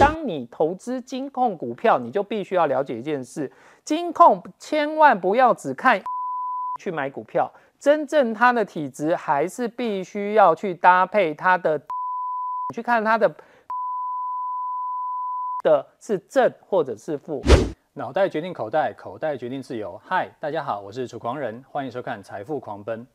当你投资金控股票，你就必须要了解一件事：金控千万不要只看 去买股票，真正它的体质还是必须要去搭配它的，去看它的 的是正或者是负。脑袋决定口袋，口袋决定自由。嗨，大家好，我是楚狂人，欢迎收看《财富狂奔》。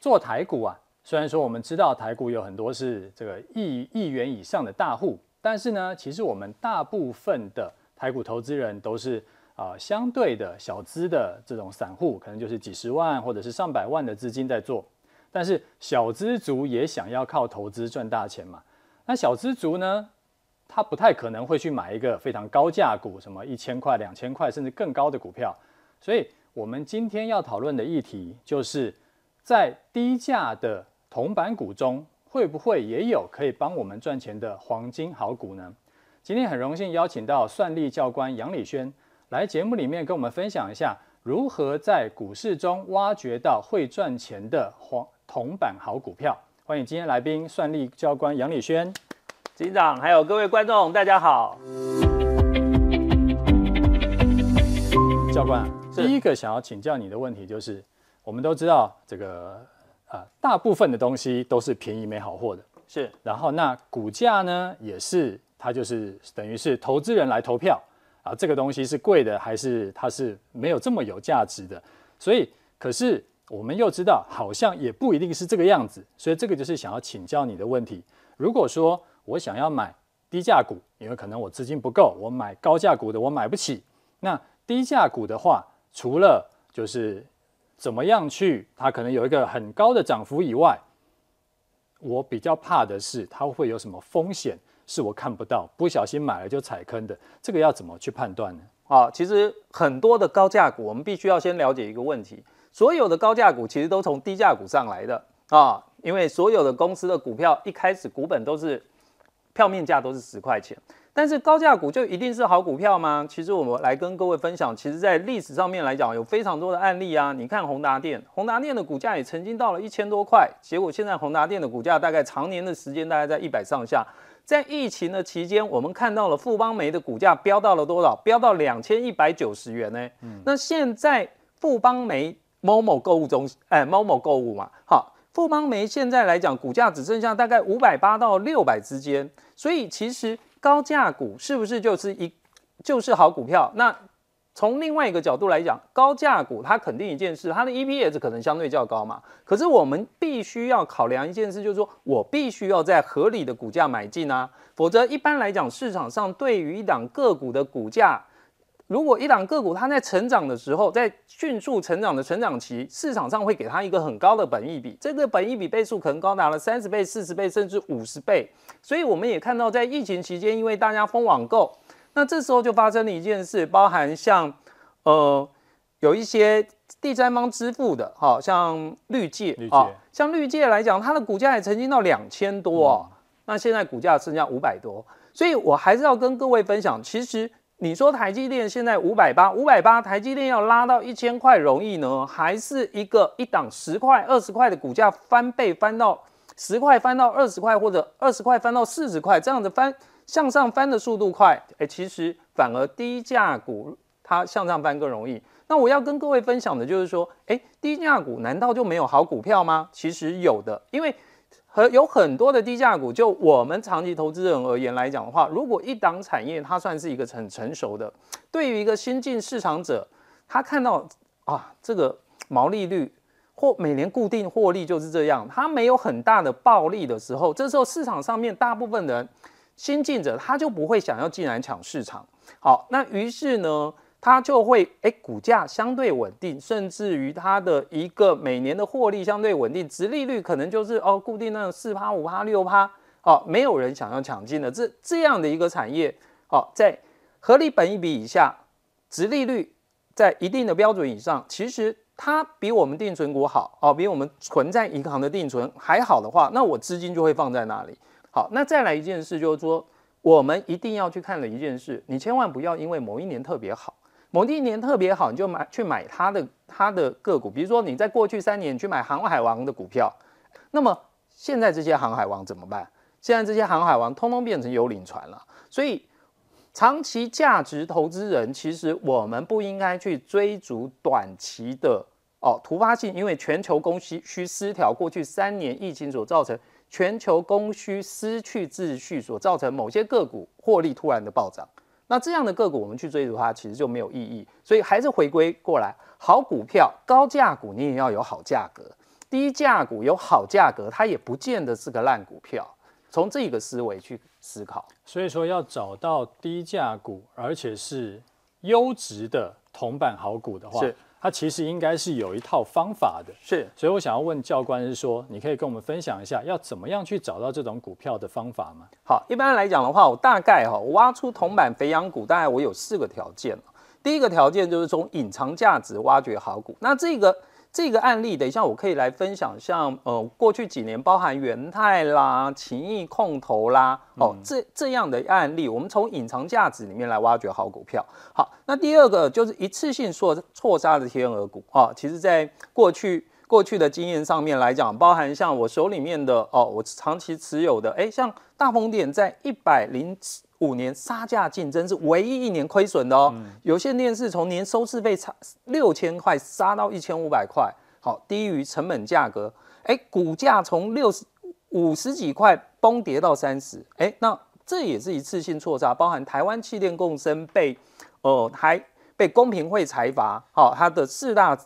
做台股啊，虽然说我们知道台股有很多是这个亿亿元以上的大户，但是呢，其实我们大部分的台股投资人都是啊、相对的小资的这种散户，可能就是几十万或者是上百万的资金在做。但是小资族也想要靠投资赚大钱嘛？那小资族呢？他不太可能会去买一个非常高价股，什么一千块、两千块甚至更高的股票。所以，我们今天要讨论的议题，就是在低价的铜板股中，会不会也有可以帮我们赚钱的黄金好股呢？今天很荣幸邀请到算力教官杨礼轩来节目里面跟我们分享一下，如何在股市中挖掘到会赚钱的黄铜板好股票。欢迎今天来宾算力教官杨礼轩。警长，还有各位观众，大家好。教官，第一个想要请教你的问题就是，我们都知道这个呃，大部分的东西都是便宜没好货的，是。然后那股价呢，也是它就是等于是投资人来投票啊，这个东西是贵的还是它是没有这么有价值的？所以，可是我们又知道，好像也不一定是这个样子。所以这个就是想要请教你的问题。如果说我想要买低价股，因为可能我资金不够，我买高价股的我买不起。那低价股的话，除了就是怎么样去，它可能有一个很高的涨幅以外，我比较怕的是它会有什么风险是我看不到，不小心买了就踩坑的。这个要怎么去判断呢？啊，其实很多的高价股，我们必须要先了解一个问题：所有的高价股其实都从低价股上来的啊，因为所有的公司的股票一开始股本都是。票面价都是十块钱，但是高价股就一定是好股票吗？其实我们来跟各位分享，其实在历史上面来讲，有非常多的案例啊。你看宏达电，宏达电的股价也曾经到了一千多块，结果现在宏达电的股价大概常年的时间大概在一百上下。在疫情的期间，我们看到了富邦煤的股价飙到了多少？飙到两千一百九十元呢、欸。嗯、那现在富邦煤某某购物中心，哎，某某购物嘛，好。富邦煤现在来讲，股价只剩下大概五百八到六百之间，所以其实高价股是不是就是一就是好股票？那从另外一个角度来讲，高价股它肯定一件事，它的 EPS 可能相对较高嘛。可是我们必须要考量一件事，就是说我必须要在合理的股价买进啊，否则一般来讲，市场上对于一档个股的股价。如果一档个股它在成长的时候，在迅速成长的成长期，市场上会给它一个很高的本益比，这个本益比倍数可能高达了三十倍、四十倍，甚至五十倍。所以我们也看到，在疫情期间，因为大家封网购，那这时候就发生了一件事，包含像呃有一些第三方支付的，好像绿界啊，像绿界来讲，它的股价也曾经到两千多哦，嗯、那现在股价剩下五百多，所以我还是要跟各位分享，其实。你说台积电现在五百八，五百八，台积电要拉到一千块容易呢，还是一个一档十块、二十块的股价翻倍翻到十块，翻到二十块，或者二十块翻到四十块，这样子翻向上翻的速度快，哎，其实反而低价股它向上翻更容易。那我要跟各位分享的就是说，哎，低价股难道就没有好股票吗？其实有的，因为。和有很多的低价股，就我们长期投资人而言来讲的话，如果一档产业它算是一个很成熟的，对于一个新进市场者，他看到啊这个毛利率或每年固定获利就是这样，它没有很大的暴利的时候，这时候市场上面大部分人新进者他就不会想要进来抢市场。好，那于是呢，它就会哎，股价相对稳定，甚至于它的一个每年的获利相对稳定，殖利率可能就是哦固定那种四趴五趴六趴，哦，没有人想要抢进的这这样的一个产业，哦，在合理本益比以下，殖利率在一定的标准以上，其实它比我们定存股好哦，比我们存在银行的定存还好的话，那我资金就会放在那里。好，那再来一件事就是说，我们一定要去看的一件事，你千万不要因为某一年特别好。某一年特别好，你就买去买它的它的个股，比如说你在过去三年去买航海王的股票，那么现在这些航海王怎么办？现在这些航海王通通变成幽灵船了。所以长期价值投资人，其实我们不应该去追逐短期的哦突发性，因为全球供需需失调，过去三年疫情所造成全球供需失去秩序所造成某些个股获利突然的暴涨。那这样的个股，我们去追逐它，其实就没有意义。所以还是回归过来，好股票、高价股，你也要有好价格；低价股有好价格，它也不见得是个烂股票。从这个思维去思考。所以说，要找到低价股，而且是优质的铜板好股的话，是。它其实应该是有一套方法的，是，所以我想要问教官是说，你可以跟我们分享一下，要怎么样去找到这种股票的方法吗？好，一般来讲的话，我大概哈，挖出铜板肥羊股，大概我有四个条件。第一个条件就是从隐藏价值挖掘好股，那这个。这个案例，等一下我可以来分享，像呃过去几年，包含元泰啦、情谊控投啦，哦这这样的案例，我们从隐藏价值里面来挖掘好股票。好，那第二个就是一次性错错杀的天鹅股啊，其实在过去过去的经验上面来讲，包含像我手里面的哦，我长期持有的，哎，像大风电在一百零五年杀价竞争是唯一一年亏损的哦。嗯、有线电视从年收视费差六千块杀到一千五百块，好，低于成本价格。哎，股价从六十五十几块崩跌到三十，哎，那这也是一次性错杀。包含台湾气电共生被呃还被公平会裁罚，好，它的四大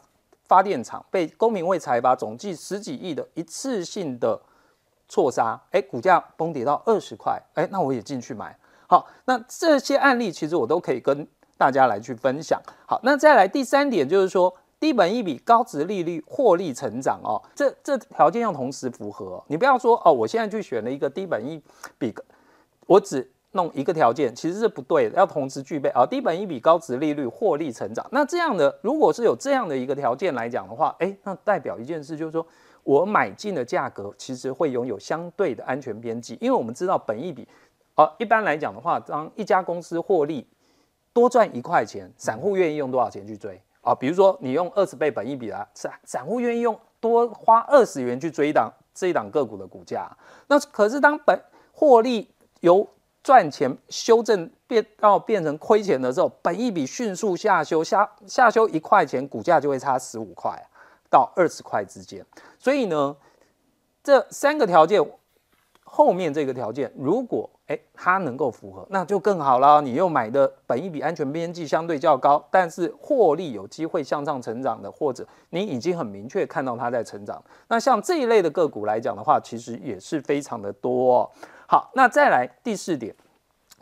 发电厂被公平会裁罚，总计十几亿的一次性的错杀，哎，股价崩跌到二十块，哎，那我也进去买。好，那这些案例其实我都可以跟大家来去分享。好，那再来第三点就是说，低本一比、高值利率、获利成长哦，这这条件要同时符合。你不要说哦，我现在去选了一个低本一比，我只弄一个条件，其实是不对的，要同时具备啊。低本一比、高值利率、获利成长，那这样的如果是有这样的一个条件来讲的话，诶，那代表一件事就是说我买进的价格其实会拥有相对的安全边际，因为我们知道本益比。好，一般来讲的话，当一家公司获利多赚一块钱，散户愿意用多少钱去追啊？比如说你用二十倍本益比啦，散散户愿意用多花二十元去追一档这一档个股的股价。那可是当本获利由赚钱修正变到变成亏钱的时候，本益比迅速下修，下下修一块钱，股价就会差十五块到二十块之间。所以呢，这三个条件后面这个条件如果诶，它能够符合，那就更好了。你又买的本一比安全边际相对较高，但是获利有机会向上成长的，或者你已经很明确看到它在成长。那像这一类的个股来讲的话，其实也是非常的多哦。好，那再来第四点，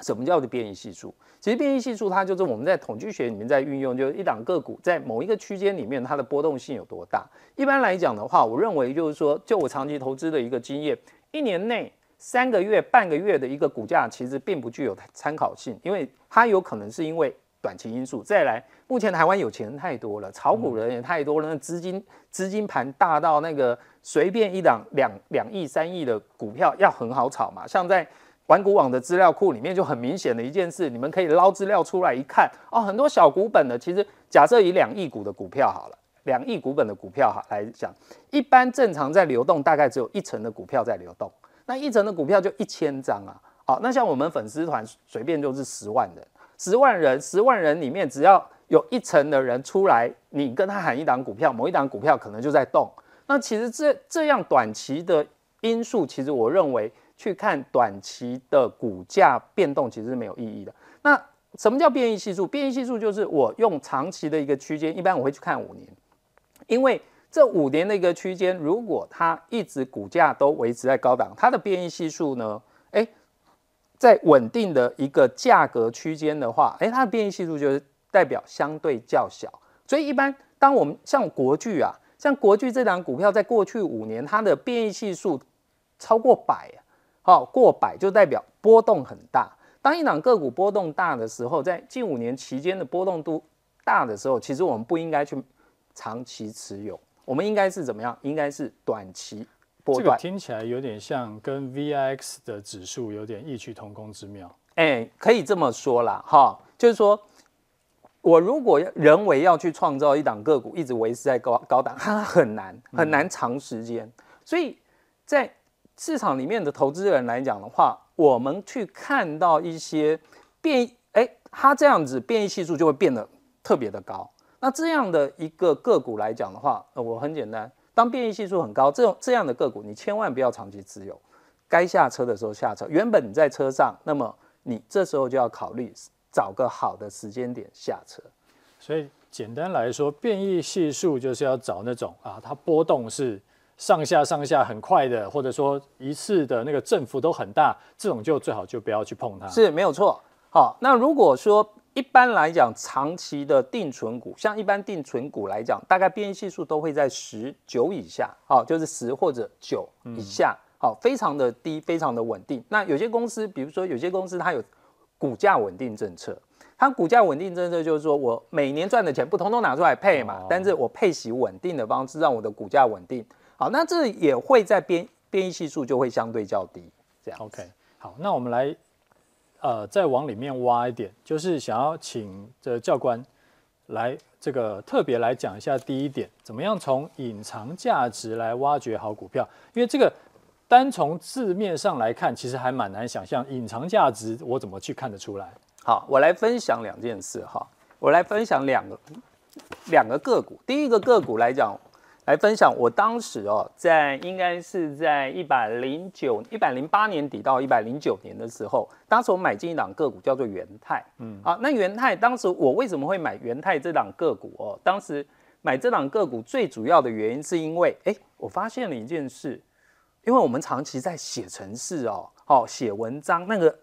什么叫做变异系数？其实变异系数它就是我们在统计学里面在运用，就是一档个股在某一个区间里面它的波动性有多大。一般来讲的话，我认为就是说，就我长期投资的一个经验，一年内。三个月、半个月的一个股价，其实并不具有参考性，因为它有可能是因为短期因素。再来，目前台湾有钱人太多了，炒股人也太多了，那资金资金盘大到那个随便一档两两亿、三亿的股票要很好炒嘛。像在玩股网的资料库里面就很明显的一件事，你们可以捞资料出来一看哦，很多小股本的，其实假设以两亿股的股票好了，两亿股本的股票哈来讲，一般正常在流动大概只有一成的股票在流动。那一层的股票就一千张啊，好，那像我们粉丝团随便就是十万人，十万人，十万人里面只要有一层的人出来，你跟他喊一档股票，某一档股票可能就在动。那其实这这样短期的因素，其实我认为去看短期的股价变动其实是没有意义的。那什么叫变异系数？变异系数就是我用长期的一个区间，一般我会去看五年，因为。这五年的一个区间，如果它一直股价都维持在高档，它的变异系数呢，诶，在稳定的一个价格区间的话，诶，它的变异系数就是代表相对较小。所以一般当我们像国巨啊，像国巨这档股票，在过去五年它的变异系数超过百，好，过百就代表波动很大。当一档个股波动大的时候，在近五年期间的波动度大的时候，其实我们不应该去长期持有。我们应该是怎么样？应该是短期波段。这个听起来有点像跟 VIX 的指数有点异曲同工之妙。哎，可以这么说啦，哈，就是说我如果人为要去创造一档个股一直维持在高高档，它很难很难长时间。嗯、所以在市场里面的投资人来讲的话，我们去看到一些变，哎，它这样子变异系数就会变得特别的高。那这样的一个个股来讲的话，呃，我很简单，当变异系数很高，这种这样的个股，你千万不要长期持有，该下车的时候下车。原本你在车上，那么你这时候就要考虑找个好的时间点下车。所以简单来说，变异系数就是要找那种啊，它波动是上下上下很快的，或者说一次的那个振幅都很大，这种就最好就不要去碰它。是没有错。好，那如果说一般来讲，长期的定存股，像一般定存股来讲，大概变异系数都会在十九以下，好，就是十或者九以下，好，非常的低，非常的稳定。那有些公司，比如说有些公司它有股价稳定政策，它股价稳定政策就是说我每年赚的钱不通通拿出来配嘛，但是我配息稳定的方式让我的股价稳定，好，那这也会在变变异系数就会相对较低，这样。OK，好，那我们来。呃，再往里面挖一点，就是想要请这教官来这个特别来讲一下第一点，怎么样从隐藏价值来挖掘好股票？因为这个单从字面上来看，其实还蛮难想象隐藏价值我怎么去看得出来？好，我来分享两件事哈，我来分享两个两个个股，第一个个股来讲。来分享，我当时哦，在应该是在一百零九、一百零八年底到一百零九年的时候，当时我买进一档个股叫做元泰，嗯，啊，那元泰当时我为什么会买元泰这档个股哦？当时买这档个股最主要的原因是因为，哎，我发现了一件事，因为我们长期在写程式哦，哦，写文章那个。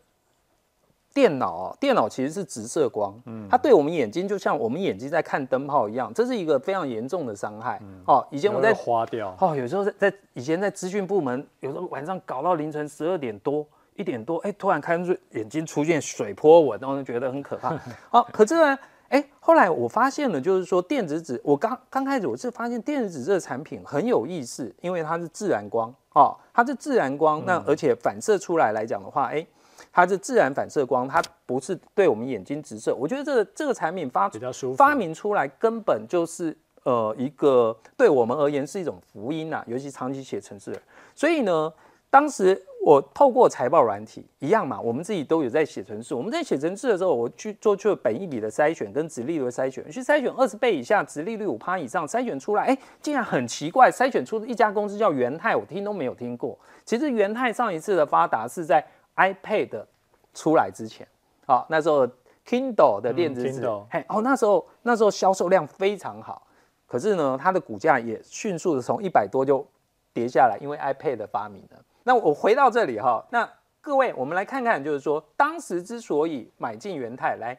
电脑哦，电脑其实是直射光，嗯，它对我们眼睛就像我们眼睛在看灯泡一样，这是一个非常严重的伤害。嗯、哦，以前我在花掉，哦，有时候在在以前在资讯部门，有时候晚上搞到凌晨十二点多、一点多，哎，突然看出眼睛出现水波纹，然后就觉得很可怕。哦，可是呢，哎，后来我发现了，就是说电子纸，我刚刚开始我是发现电子纸这个产品很有意思，因为它是自然光，哦，它是自然光，那而且反射出来来讲的话，哎。它是自然反射光，它不是对我们眼睛直射。我觉得这个这个产品发发明出来根本就是呃一个对我们而言是一种福音呐、啊，尤其长期写程式的。所以呢，当时我透过财报软体一样嘛，我们自己都有在写程式。我们在写程式的时候，我去做去了本益比的筛选跟殖利率的筛选，去筛选二十倍以下、殖利率五趴以上，筛选出来，哎，竟然很奇怪，筛选出一家公司叫元泰，我听都没有听过。其实元泰上一次的发达是在。iPad 出来之前，好，那时候 Kindle 的电子纸，嘿，哦，那时候那时候销售量非常好，可是呢，它的股价也迅速的从一百多就跌下来，因为 iPad 的发明了。那我回到这里哈，那各位，我们来看看，就是说当时之所以买进元泰，来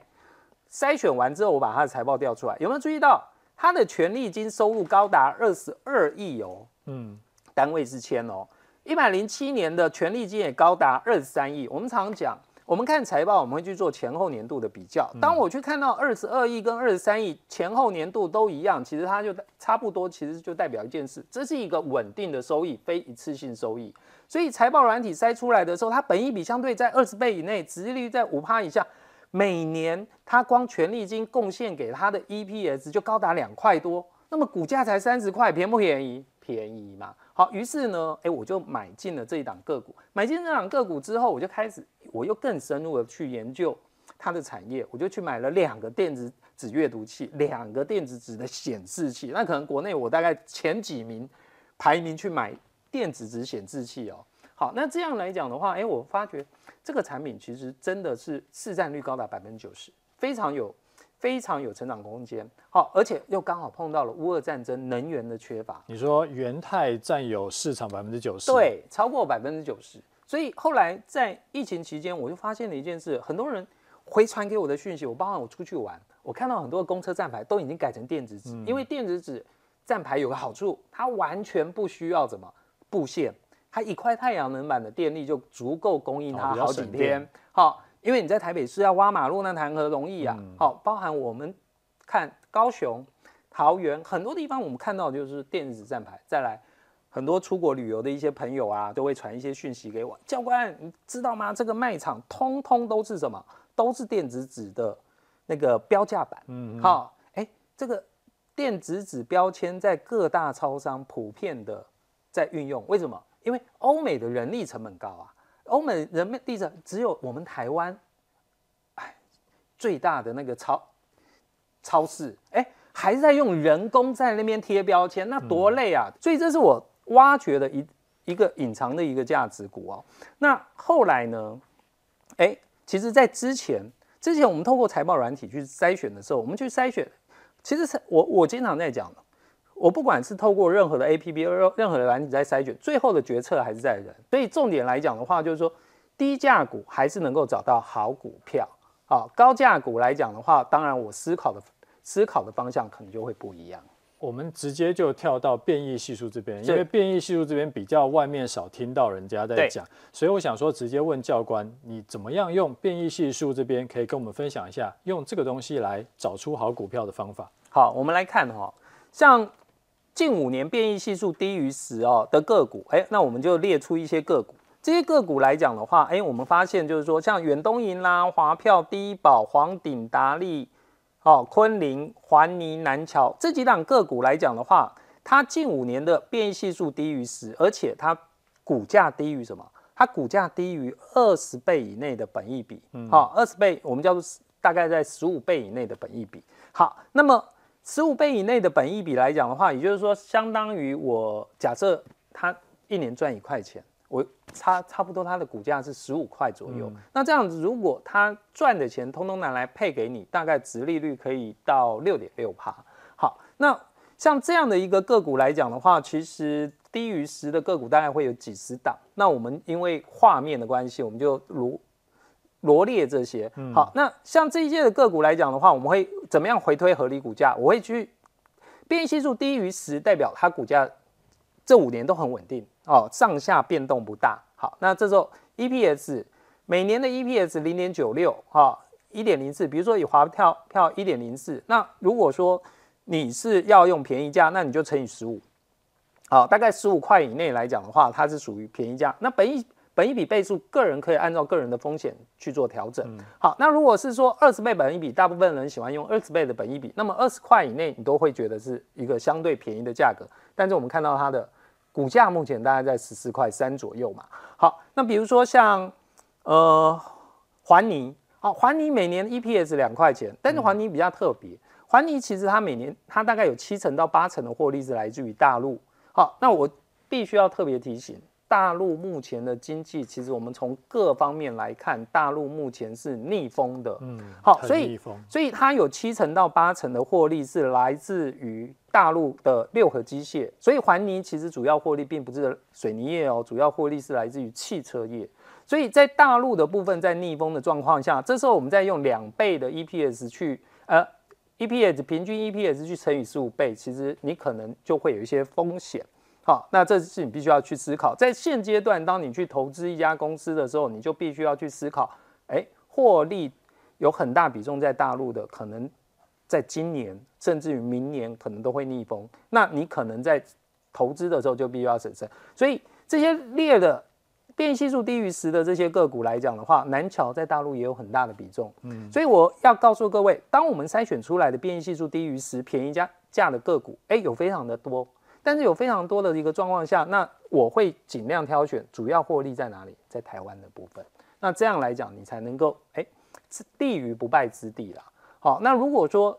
筛选完之后，我把它的财报调出来，有没有注意到它的权利金收入高达二十二亿哦？嗯，单位是千哦。一百零七年的权利金也高达二十三亿。我们常讲，我们看财报，我们会去做前后年度的比较。当我去看到二十二亿跟二十三亿前后年度都一样，其实它就差不多，其实就代表一件事，这是一个稳定的收益，非一次性收益。所以财报软体筛出来的时候，它本益比相对在二十倍以内，殖利率在五趴以下，每年它光权利金贡献给它的 EPS 就高达两块多，那么股价才三十块，便不便宜？便宜嘛。好，于是呢，哎，我就买进了这一档个股。买进这档个股之后，我就开始，我又更深入的去研究它的产业。我就去买了两个电子纸阅读器，两个电子纸的显示器。那可能国内我大概前几名排名去买电子纸显示器哦。好，那这样来讲的话，哎，我发觉这个产品其实真的是市占率高达百分之九十，非常有。非常有成长空间，好，而且又刚好碰到了乌俄战争，能源的缺乏。你说元泰占有市场百分之九十，对，超过百分之九十。所以后来在疫情期间，我就发现了一件事，很多人回传给我的讯息，我包含我出去玩，我看到很多公车站牌都已经改成电子纸，嗯、因为电子纸站牌有个好处，它完全不需要怎么布线，它一块太阳能板的电力就足够供应它好几天，好。因为你在台北市要挖马路，那谈何容易啊！好、嗯，包含我们看高雄、桃园很多地方，我们看到就是电子站牌。再来，很多出国旅游的一些朋友啊，都会传一些讯息给我。教官，你知道吗？这个卖场通通都是什么？都是电子纸的那个标价板。嗯，好，哎，这个电子纸标签在各大超商普遍的在运用。为什么？因为欧美的人力成本高啊。欧美人民地震只有我们台湾，哎，最大的那个超超市，哎，还是在用人工在那边贴标签，那多累啊！所以这是我挖掘的一一个隐藏的一个价值股哦。那后来呢？哎，其实，在之前之前我们透过财报软体去筛选的时候，我们去筛选，其实是我我经常在讲的。我不管是透过任何的 APP，任任何的软体在筛选，最后的决策还是在人。所以重点来讲的话，就是说低价股还是能够找到好股票。好，高价股来讲的话，当然我思考的思考的方向可能就会不一样。我们直接就跳到变异系数这边，因为变异系数这边比较外面少听到人家在讲，所以我想说直接问教官，你怎么样用变异系数这边可以跟我们分享一下，用这个东西来找出好股票的方法。好，我们来看哈，像。近五年变异系数低于十哦的个股，哎，那我们就列出一些个股。这些个股来讲的话，哎，我们发现就是说，像远东银啦、华票、第一宝、黄鼎、达利、哦、昆凌、环泥、南桥这几档个股来讲的话，它近五年的变异系数低于十，而且它股价低于什么？它股价低于二十倍以内的本益比。好，二十倍我们叫做大概在十五倍以内的本益比。好，那么。十五倍以内的本益比来讲的话，也就是说，相当于我假设它一年赚一块钱，我差差不多它的股价是十五块左右。嗯、那这样子，如果它赚的钱通通拿来配给你，大概值利率可以到六点六趴。好，那像这样的一个个股来讲的话，其实低于十的个股大概会有几十档。那我们因为画面的关系，我们就如。罗列这些，好，那像这些的个股来讲的话，我们会怎么样回推合理股价？我会去变异系数低于十，代表它股价这五年都很稳定哦，上下变动不大。好，那这时候 EPS 每年的 EPS 零点九六，哈，一点零四，比如说以华票票一点零四，那如果说你是要用便宜价，那你就乘以十五，好，大概十五块以内来讲的话，它是属于便宜价。那本益本一比倍数，个人可以按照个人的风险去做调整。好，那如果是说二十倍本一比，大部分人喜欢用二十倍的本一比，那么二十块以内你都会觉得是一个相对便宜的价格。但是我们看到它的股价目前大概在十四块三左右嘛。好，那比如说像呃环泥，好，环泥每年 EPS 两块钱，但是环泥比较特别，环泥其实它每年它大概有七成到八成的获利是来自于大陆。好，那我必须要特别提醒。大陆目前的经济，其实我们从各方面来看，大陆目前是逆风的。嗯，好，所以所以它有七成到八成的获利是来自于大陆的六合机械。所以环泥其实主要获利并不是水泥业哦，主要获利是来自于汽车业。所以在大陆的部分在逆风的状况下，这时候我们再用两倍的 EPS 去呃 EPS 平均 EPS 去乘以十五倍，其实你可能就会有一些风险。好，那这是你必须要去思考，在现阶段，当你去投资一家公司的时候，你就必须要去思考，哎，获利有很大比重在大陆的，可能在今年甚至于明年可能都会逆风，那你可能在投资的时候就必须要审慎。所以这些列的变异系数低于十的这些个股来讲的话，南桥在大陆也有很大的比重。嗯，所以我要告诉各位，当我们筛选出来的变异系数低于十、便宜价价的个股，哎，有非常的多。但是有非常多的一个状况下，那我会尽量挑选主要获利在哪里，在台湾的部分。那这样来讲，你才能够哎，立于不败之地啦。好，那如果说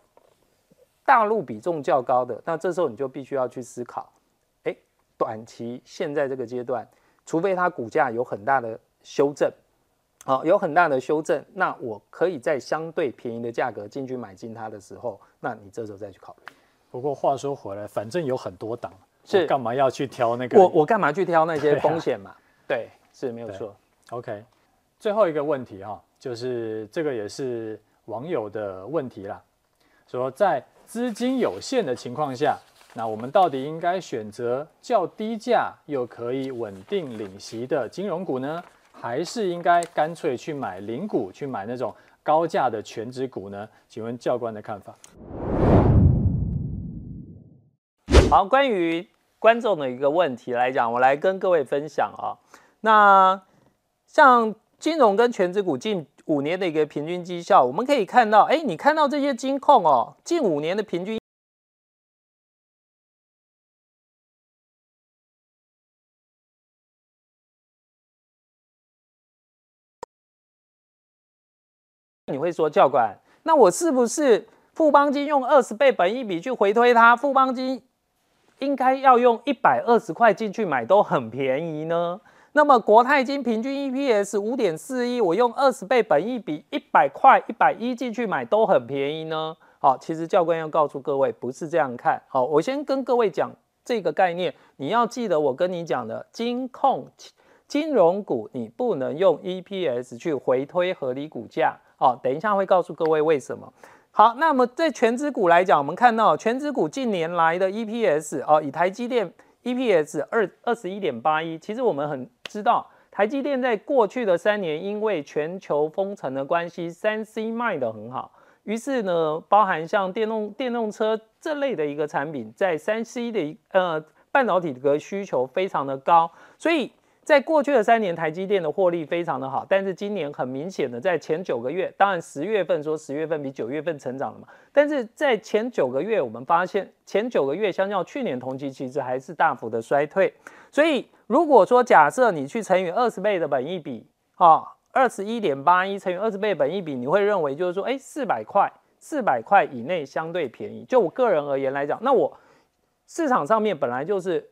大陆比重较高的，那这时候你就必须要去思考，哎，短期现在这个阶段，除非它股价有很大的修正，好，有很大的修正，那我可以在相对便宜的价格进去买进它的时候，那你这时候再去考虑。不过话说回来，反正有很多档，是干嘛要去挑那个？我我干嘛去挑那些风险嘛？对，啊、对，是没有错。OK，最后一个问题哈、哦，就是这个也是网友的问题啦，说在资金有限的情况下，那我们到底应该选择较低价又可以稳定领息的金融股呢，还是应该干脆去买零股，去买那种高价的全值股呢？请问教官的看法？好关于观众的一个问题来讲我来跟各位分享啊。那像金融跟全职股近五年的一个平均绩效我们可以看到哎你看到这些金控哦近五年的平均你会说教官那我是不是富邦金用二十倍本一笔去回推它？富邦金应该要用一百二十块进去买都很便宜呢？那么国泰金平均 EPS 五点四一，我用二十倍本益比一百块一百一进去买都很便宜呢？好，其实教官要告诉各位，不是这样看。好，我先跟各位讲这个概念，你要记得我跟你讲的金控金融股，你不能用 EPS 去回推合理股价。好，等一下会告诉各位为什么。好，那么在权值股来讲，我们看到权值股近年来的 EPS 哦，以台积电 EPS 二二十一点八一，其实我们很。知道台积电在过去的三年，因为全球封城的关系，三 C 卖得很好，于是呢，包含像电动电动车这类的一个产品，在三 C 的呃半导体的需求非常的高，所以。在过去的三年，台积电的获利非常的好，但是今年很明显的，在前九个月，当然十月份说十月份比九月份成长了嘛，但是在前九个月，我们发现前九个月相较去年同期，其实还是大幅的衰退。所以如果说假设你去乘以二十倍的本益比，啊，二十一点八一乘以二十倍本益比，你会认为就是说，哎，四百块，四百块以内相对便宜。就我个人而言来讲，那我市场上面本来就是。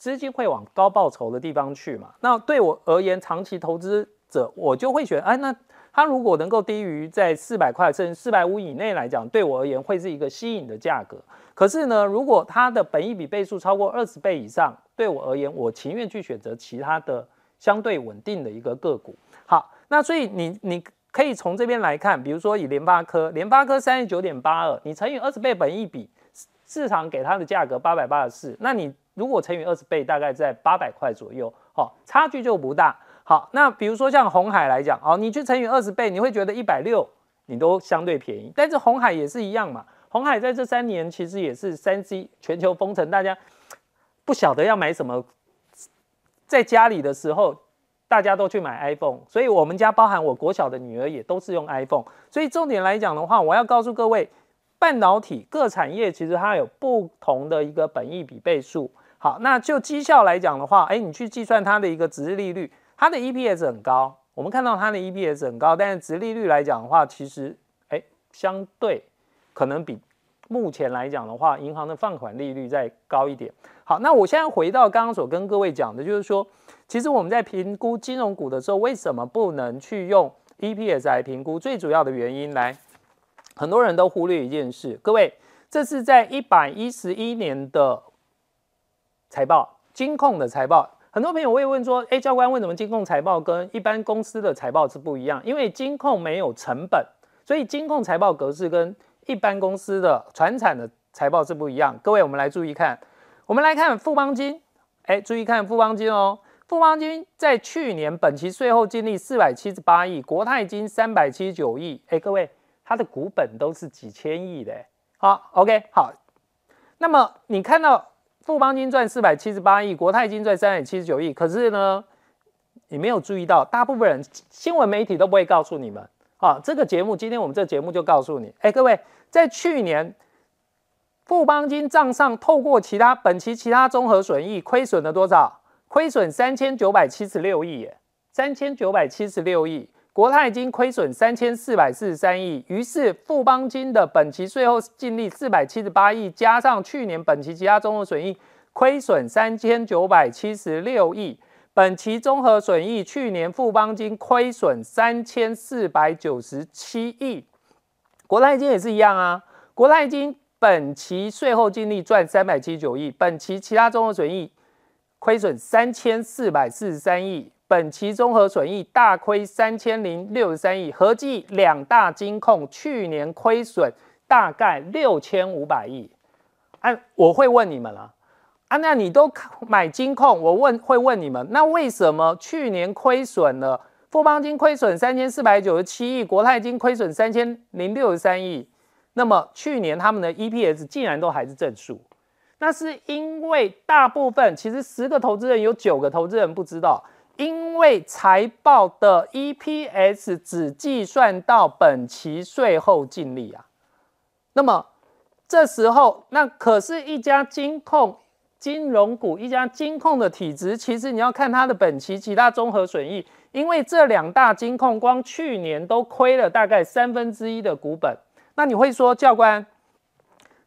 资金会往高报酬的地方去嘛？那对我而言，长期投资者我就会选，哎，那它如果能够低于在四百块甚至四百五以内来讲，对我而言会是一个吸引的价格。可是呢，如果它的本益比倍数超过二十倍以上，对我而言，我情愿去选择其他的相对稳定的一个个股。好，那所以你你可以从这边来看，比如说以联发科，联发科三十九点八二，你乘以二十倍本益比，市场给它的价格八百八十四，那你。如果乘以二十倍，大概在八百块左右，好，差距就不大。好，那比如说像红海来讲，好，你去乘以二十倍，你会觉得一百六，你都相对便宜。但是红海也是一样嘛，红海在这三年其实也是三 C 全球封城，大家不晓得要买什么，在家里的时候大家都去买 iPhone，所以我们家包含我国小的女儿也都是用 iPhone。所以重点来讲的话，我要告诉各位，半导体各产业其实它有不同的一个本益比倍数。好，那就绩效来讲的话，哎，你去计算它的一个殖利率，它的 EPS 很高。我们看到它的 EPS 很高，但是殖利率来讲的话，其实哎，相对可能比目前来讲的话，银行的放款利率再高一点。好，那我现在回到刚刚所跟各位讲的，就是说，其实我们在评估金融股的时候，为什么不能去用 EPS 来评估？最主要的原因来，很多人都忽略一件事，各位，这是在一百一十一年的。财报，金控的财报，很多朋友会问说，哎，教官为什么金控财报跟一般公司的财报是不一样？因为金控没有成本，所以金控财报格式跟一般公司的传产的财报是不一样。各位，我们来注意看，我们来看富邦金，哎，注意看富邦金哦，富邦金在去年本期税后净利四百七十八亿，国泰金三百七十九亿，哎，各位，它的股本都是几千亿的，好，OK，好，那么你看到。富邦金赚四百七十八亿，国泰金赚三百七十九亿。可是呢，你没有注意到，大部分人新闻媒体都不会告诉你们。啊，这个节目今天我们这节目就告诉你，哎，各位，在去年富邦金账上透过其他本期其他综合损益亏损了多少？亏损三千九百七十六亿，耶，三千九百七十六亿。国泰金亏损三千四百四十三亿，于是富邦金的本期税后净利四百七十八亿，加上去年本期其他综合损益亏损三千九百七十六亿，本期综合损益去年富邦金亏损三千四百九十七亿，国泰金也是一样啊，国泰金本期税后净利赚三百七十九亿，本期其他综合损益亏损三千四百四十三亿。本期综合损益大亏三千零六十三亿，合计两大金控去年亏损大概六千五百亿。啊，我会问你们了，啊，那你都买金控，我问会问你们，那为什么去年亏损了？富邦金亏损三千四百九十七亿，国泰金亏损三千零六十三亿，那么去年他们的 EPS 竟然都还是正数，那是因为大部分其实十个投资人有九个投资人不知道。因为财报的 EPS 只计算到本期税后净利啊，那么这时候，那可是一家金控金融股、一家金控的体值，其实你要看它的本期其他综合损益，因为这两大金控光去年都亏了大概三分之一的股本。那你会说教官，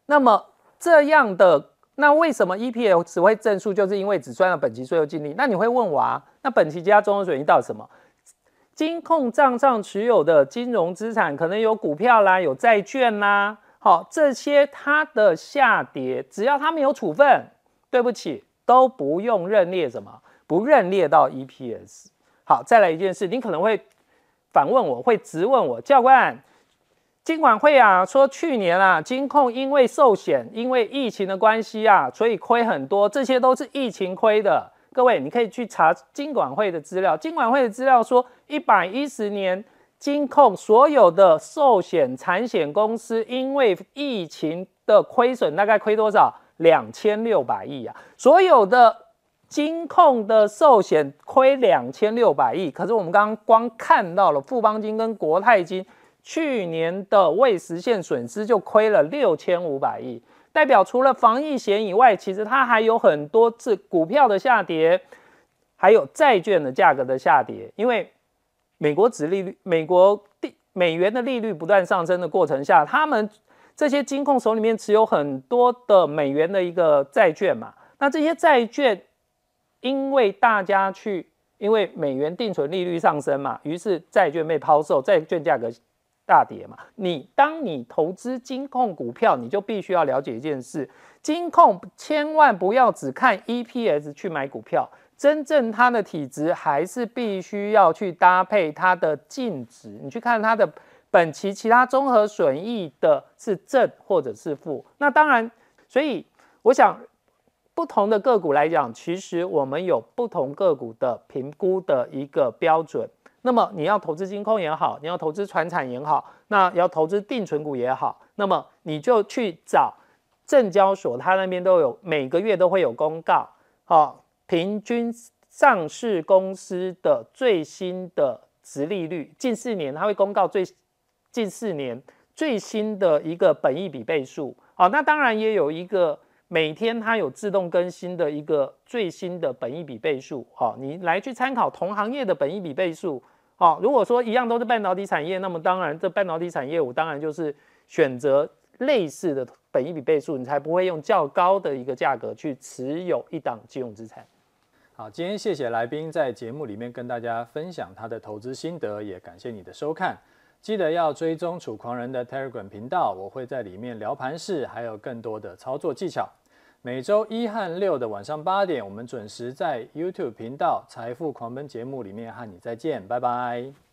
那么这样的，那为什么 EPS 只会正数？就是因为只赚了本期税后净利。那你会问我啊，那本期其他综合损益到什么？金控账上持有的金融资产可能有股票啦，有债券啦，好，这些它的下跌，只要它没有处分。对不起，都不用认列什么，不认列到 EPS。好，再来一件事，你可能会反问我，会质问我，教官，金管会啊说去年啊金控因为寿险，因为疫情的关系啊，所以亏很多，这些都是疫情亏的。各位，你可以去查金管会的资料，金管会的资料说，一百一十年金控所有的寿险产险公司因为疫情的亏损，大概亏多少？两千六百亿啊！所有的金控的寿险亏两千六百亿，可是我们刚刚光看到了富邦金跟国泰金去年的未实现损失就亏了六千五百亿，代表除了防疫险以外，其实它还有很多次股票的下跌，还有债券的价格的下跌，因为美国指利率、美国地美元的利率不断上升的过程下，他们。这些金控手里面持有很多的美元的一个债券嘛，那这些债券因为大家去，因为美元定存利率上升嘛，于是债券被抛售，债券价格大跌嘛。你当你投资金控股票，你就必须要了解一件事：金控千万不要只看 EPS 去买股票，真正它的体值还是必须要去搭配它的净值，你去看它的。本期其他综合损益的是正或者是负，那当然，所以我想不同的个股来讲，其实我们有不同个股的评估的一个标准。那么你要投资金控也好，你要投资传产也好，那要投资定存股也好，那么你就去找证交所，它那边都有每个月都会有公告，好，平均上市公司的最新的殖利率，近四年它会公告最。近四年最新的一个本益比倍数，好，那当然也有一个每天它有自动更新的一个最新的本益比倍数，好，你来去参考同行业的本益比倍数，好，如果说一样都是半导体产业，那么当然这半导体产业我当然就是选择类似的本一比倍数，你才不会用较高的一个价格去持有一档金融资产。好，今天谢谢来宾在节目里面跟大家分享他的投资心得，也感谢你的收看。记得要追踪楚狂人的 Telegram 频道，我会在里面聊盘势，还有更多的操作技巧。每周一和六的晚上八点，我们准时在 YouTube 频道《财富狂奔》节目里面和你再见，拜拜。